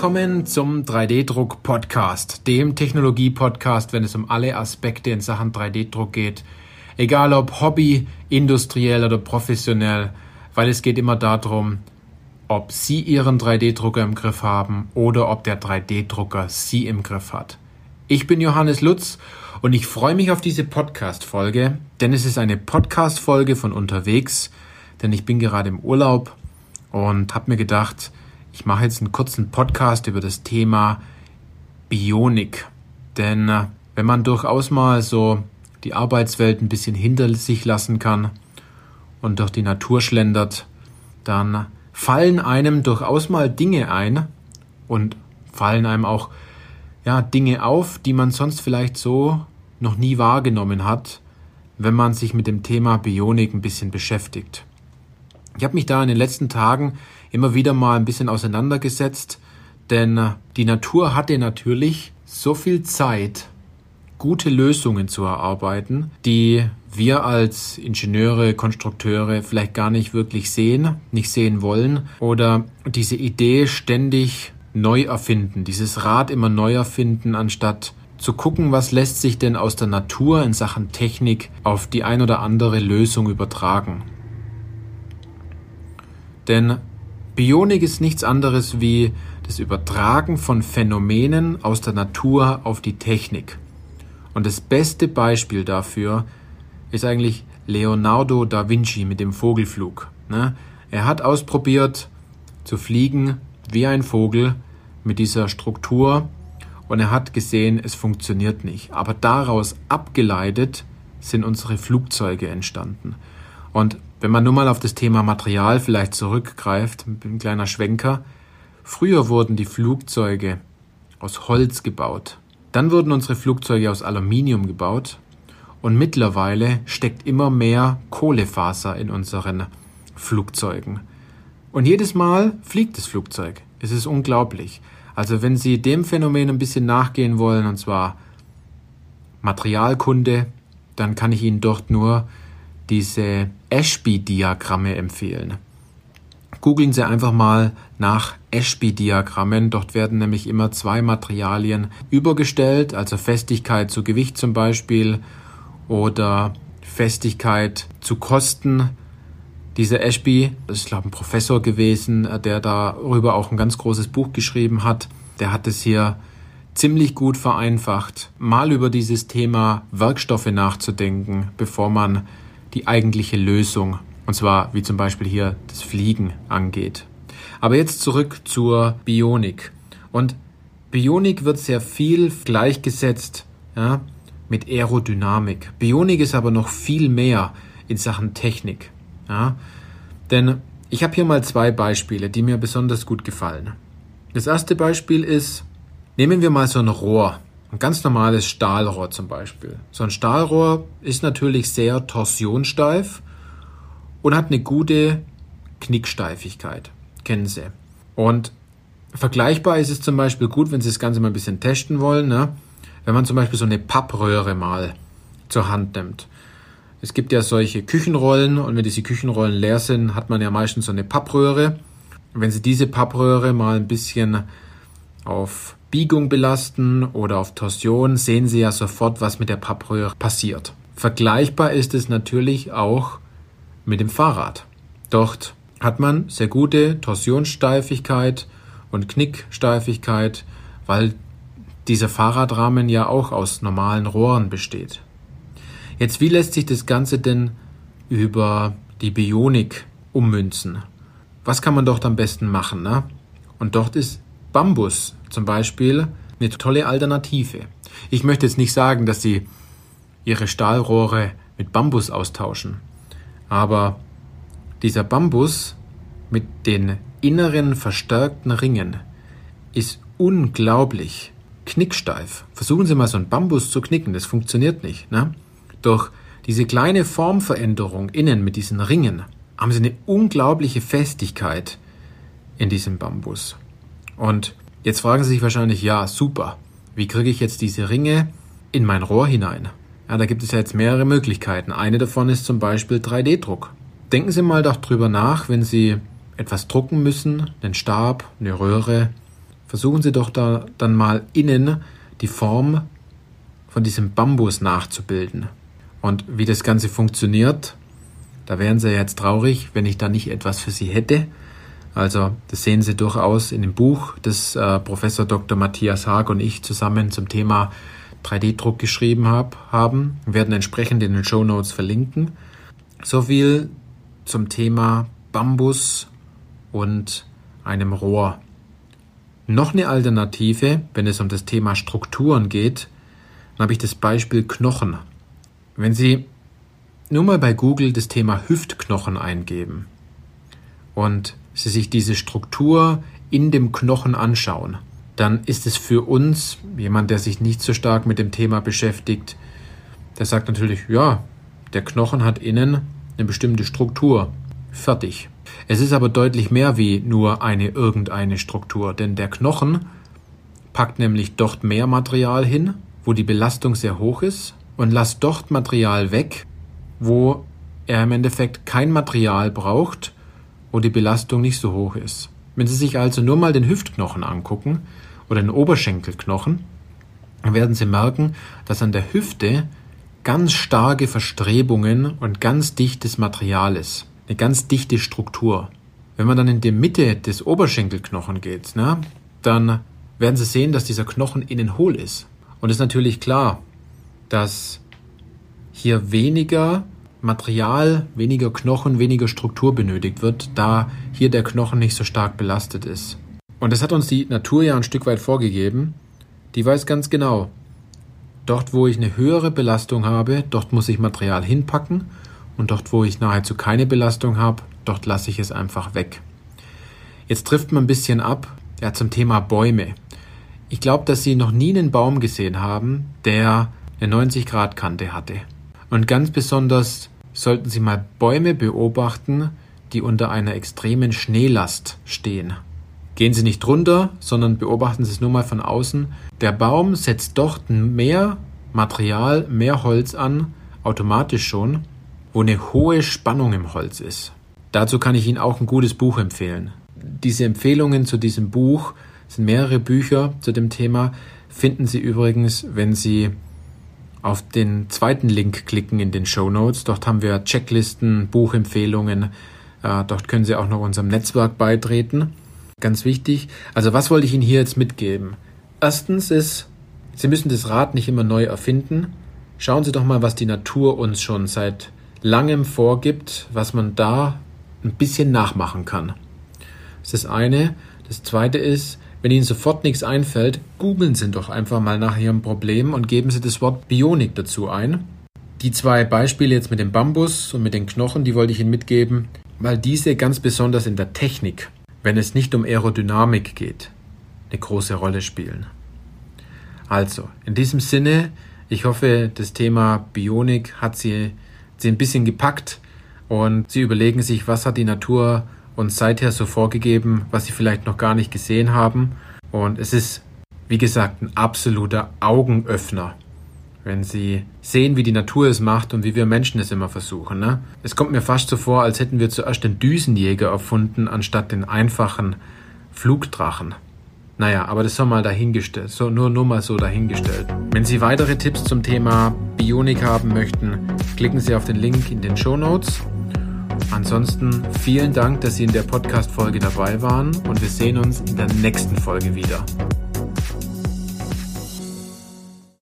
Willkommen zum 3D-Druck-Podcast, dem Technologie-Podcast, wenn es um alle Aspekte in Sachen 3D-Druck geht. Egal ob Hobby, industriell oder professionell, weil es geht immer darum, ob Sie Ihren 3D-Drucker im Griff haben oder ob der 3D-Drucker Sie im Griff hat. Ich bin Johannes Lutz und ich freue mich auf diese Podcast-Folge, denn es ist eine Podcast-Folge von unterwegs, denn ich bin gerade im Urlaub und habe mir gedacht, ich mache jetzt einen kurzen Podcast über das Thema Bionik. Denn äh, wenn man durchaus mal so die Arbeitswelt ein bisschen hinter sich lassen kann und durch die Natur schlendert, dann fallen einem durchaus mal Dinge ein und fallen einem auch ja, Dinge auf, die man sonst vielleicht so noch nie wahrgenommen hat, wenn man sich mit dem Thema Bionik ein bisschen beschäftigt. Ich habe mich da in den letzten Tagen immer wieder mal ein bisschen auseinandergesetzt, denn äh, die Natur hatte natürlich so viel Zeit, gute Lösungen zu erarbeiten, die wir als Ingenieure, Konstrukteure vielleicht gar nicht wirklich sehen, nicht sehen wollen oder diese Idee ständig neu erfinden, dieses Rad immer neu erfinden, anstatt zu gucken, was lässt sich denn aus der Natur in Sachen Technik auf die ein oder andere Lösung übertragen. Denn Bionik ist nichts anderes wie das Übertragen von Phänomenen aus der Natur auf die Technik. Und das beste Beispiel dafür ist eigentlich Leonardo da Vinci mit dem Vogelflug. Ne? Er hat ausprobiert zu fliegen wie ein Vogel mit dieser Struktur und er hat gesehen, es funktioniert nicht. Aber daraus abgeleitet sind unsere Flugzeuge entstanden. Und wenn man nur mal auf das Thema Material vielleicht zurückgreift, ein kleiner Schwenker, früher wurden die Flugzeuge aus Holz gebaut. Dann wurden unsere Flugzeuge aus Aluminium gebaut und mittlerweile steckt immer mehr Kohlefaser in unseren Flugzeugen. Und jedes Mal fliegt das Flugzeug. Es ist unglaublich. Also wenn Sie dem Phänomen ein bisschen nachgehen wollen, und zwar Materialkunde, dann kann ich Ihnen dort nur diese Ashby-Diagramme empfehlen. Googeln Sie einfach mal nach Ashby-Diagrammen. Dort werden nämlich immer zwei Materialien übergestellt, also Festigkeit zu Gewicht zum Beispiel oder Festigkeit zu Kosten. Dieser Ashby, das ist glaube ich ein Professor gewesen, der darüber auch ein ganz großes Buch geschrieben hat. Der hat es hier ziemlich gut vereinfacht, mal über dieses Thema Werkstoffe nachzudenken, bevor man die eigentliche Lösung, und zwar wie zum Beispiel hier das Fliegen angeht. Aber jetzt zurück zur Bionik. Und Bionik wird sehr viel gleichgesetzt ja, mit Aerodynamik. Bionik ist aber noch viel mehr in Sachen Technik. Ja. Denn ich habe hier mal zwei Beispiele, die mir besonders gut gefallen. Das erste Beispiel ist, nehmen wir mal so ein Rohr. Ein ganz normales Stahlrohr zum Beispiel. So ein Stahlrohr ist natürlich sehr torsionssteif und hat eine gute Knicksteifigkeit. Kennen Sie. Und vergleichbar ist es zum Beispiel gut, wenn Sie das Ganze mal ein bisschen testen wollen, ne? wenn man zum Beispiel so eine Pappröhre mal zur Hand nimmt. Es gibt ja solche Küchenrollen und wenn diese Küchenrollen leer sind, hat man ja meistens so eine Pappröhre. Wenn Sie diese Pappröhre mal ein bisschen auf Biegung belasten oder auf Torsion, sehen Sie ja sofort, was mit der Pappröhre passiert. Vergleichbar ist es natürlich auch mit dem Fahrrad. Dort hat man sehr gute Torsionssteifigkeit und Knicksteifigkeit, weil dieser Fahrradrahmen ja auch aus normalen Rohren besteht. Jetzt, wie lässt sich das Ganze denn über die Bionik ummünzen? Was kann man dort am besten machen? Ne? Und dort ist Bambus zum Beispiel eine tolle Alternative. Ich möchte jetzt nicht sagen, dass Sie Ihre Stahlrohre mit Bambus austauschen, aber dieser Bambus mit den inneren verstärkten Ringen ist unglaublich knicksteif. Versuchen Sie mal so einen Bambus zu knicken, das funktioniert nicht. Ne? Durch diese kleine Formveränderung innen mit diesen Ringen haben Sie eine unglaubliche Festigkeit in diesem Bambus. Und jetzt fragen Sie sich wahrscheinlich, ja, super, wie kriege ich jetzt diese Ringe in mein Rohr hinein? Ja, da gibt es ja jetzt mehrere Möglichkeiten. Eine davon ist zum Beispiel 3D-Druck. Denken Sie mal doch drüber nach, wenn Sie etwas drucken müssen, einen Stab, eine Röhre. versuchen Sie doch da dann mal innen die Form von diesem Bambus nachzubilden. Und wie das Ganze funktioniert, da wären Sie jetzt traurig, wenn ich da nicht etwas für Sie hätte. Also das sehen Sie durchaus in dem Buch, das äh, Professor Dr. Matthias Haag und ich zusammen zum Thema 3D-Druck geschrieben hab, haben. Wir werden entsprechend in den Show Notes verlinken. So viel zum Thema Bambus und einem Rohr. Noch eine Alternative, wenn es um das Thema Strukturen geht, dann habe ich das Beispiel Knochen. Wenn Sie nur mal bei Google das Thema Hüftknochen eingeben und Sie sich diese Struktur in dem Knochen anschauen, dann ist es für uns, jemand, der sich nicht so stark mit dem Thema beschäftigt, der sagt natürlich, ja, der Knochen hat innen eine bestimmte Struktur. Fertig. Es ist aber deutlich mehr wie nur eine irgendeine Struktur, denn der Knochen packt nämlich dort mehr Material hin, wo die Belastung sehr hoch ist, und lasst dort Material weg, wo er im Endeffekt kein Material braucht, wo die Belastung nicht so hoch ist. Wenn Sie sich also nur mal den Hüftknochen angucken oder den Oberschenkelknochen, dann werden Sie merken, dass an der Hüfte ganz starke Verstrebungen und ganz dichtes Material ist. Eine ganz dichte Struktur. Wenn man dann in die Mitte des Oberschenkelknochen geht, ne, dann werden Sie sehen, dass dieser Knochen innen hohl ist. Und es ist natürlich klar, dass hier weniger Material, weniger Knochen, weniger Struktur benötigt wird, da hier der Knochen nicht so stark belastet ist. Und das hat uns die Natur ja ein Stück weit vorgegeben. Die weiß ganz genau, Dort, wo ich eine höhere Belastung habe, dort muss ich Material hinpacken und dort, wo ich nahezu keine Belastung habe, dort lasse ich es einfach weg. Jetzt trifft man ein bisschen ab ja, zum Thema Bäume. Ich glaube, dass Sie noch nie einen Baum gesehen haben, der eine 90-Grad-Kante hatte. Und ganz besonders sollten Sie mal Bäume beobachten, die unter einer extremen Schneelast stehen. Gehen Sie nicht drunter, sondern beobachten Sie es nur mal von außen. Der Baum setzt dort mehr Material, mehr Holz an, automatisch schon, wo eine hohe Spannung im Holz ist. Dazu kann ich Ihnen auch ein gutes Buch empfehlen. Diese Empfehlungen zu diesem Buch sind mehrere Bücher zu dem Thema, finden Sie übrigens, wenn Sie auf den zweiten Link klicken in den Show Notes. Dort haben wir Checklisten, Buchempfehlungen. Äh, dort können Sie auch noch unserem Netzwerk beitreten. Ganz wichtig. Also was wollte ich Ihnen hier jetzt mitgeben? Erstens ist, Sie müssen das Rad nicht immer neu erfinden. Schauen Sie doch mal, was die Natur uns schon seit langem vorgibt, was man da ein bisschen nachmachen kann. Das ist das eine. Das zweite ist, wenn Ihnen sofort nichts einfällt, googeln Sie doch einfach mal nach Ihrem Problem und geben Sie das Wort Bionik dazu ein. Die zwei Beispiele jetzt mit dem Bambus und mit den Knochen, die wollte ich Ihnen mitgeben, weil diese ganz besonders in der Technik wenn es nicht um Aerodynamik geht, eine große Rolle spielen. Also, in diesem Sinne, ich hoffe, das Thema Bionik hat Sie, Sie ein bisschen gepackt und Sie überlegen sich, was hat die Natur uns seither so vorgegeben, was Sie vielleicht noch gar nicht gesehen haben. Und es ist, wie gesagt, ein absoluter Augenöffner wenn sie sehen, wie die Natur es macht und wie wir Menschen es immer versuchen. Ne? Es kommt mir fast so vor, als hätten wir zuerst den Düsenjäger erfunden, anstatt den einfachen Flugdrachen. Naja, aber das soll mal dahingestellt, so, nur, nur mal so dahingestellt. Wenn Sie weitere Tipps zum Thema Bionik haben möchten, klicken Sie auf den Link in den Show Notes. Ansonsten vielen Dank, dass Sie in der Podcast-Folge dabei waren und wir sehen uns in der nächsten Folge wieder.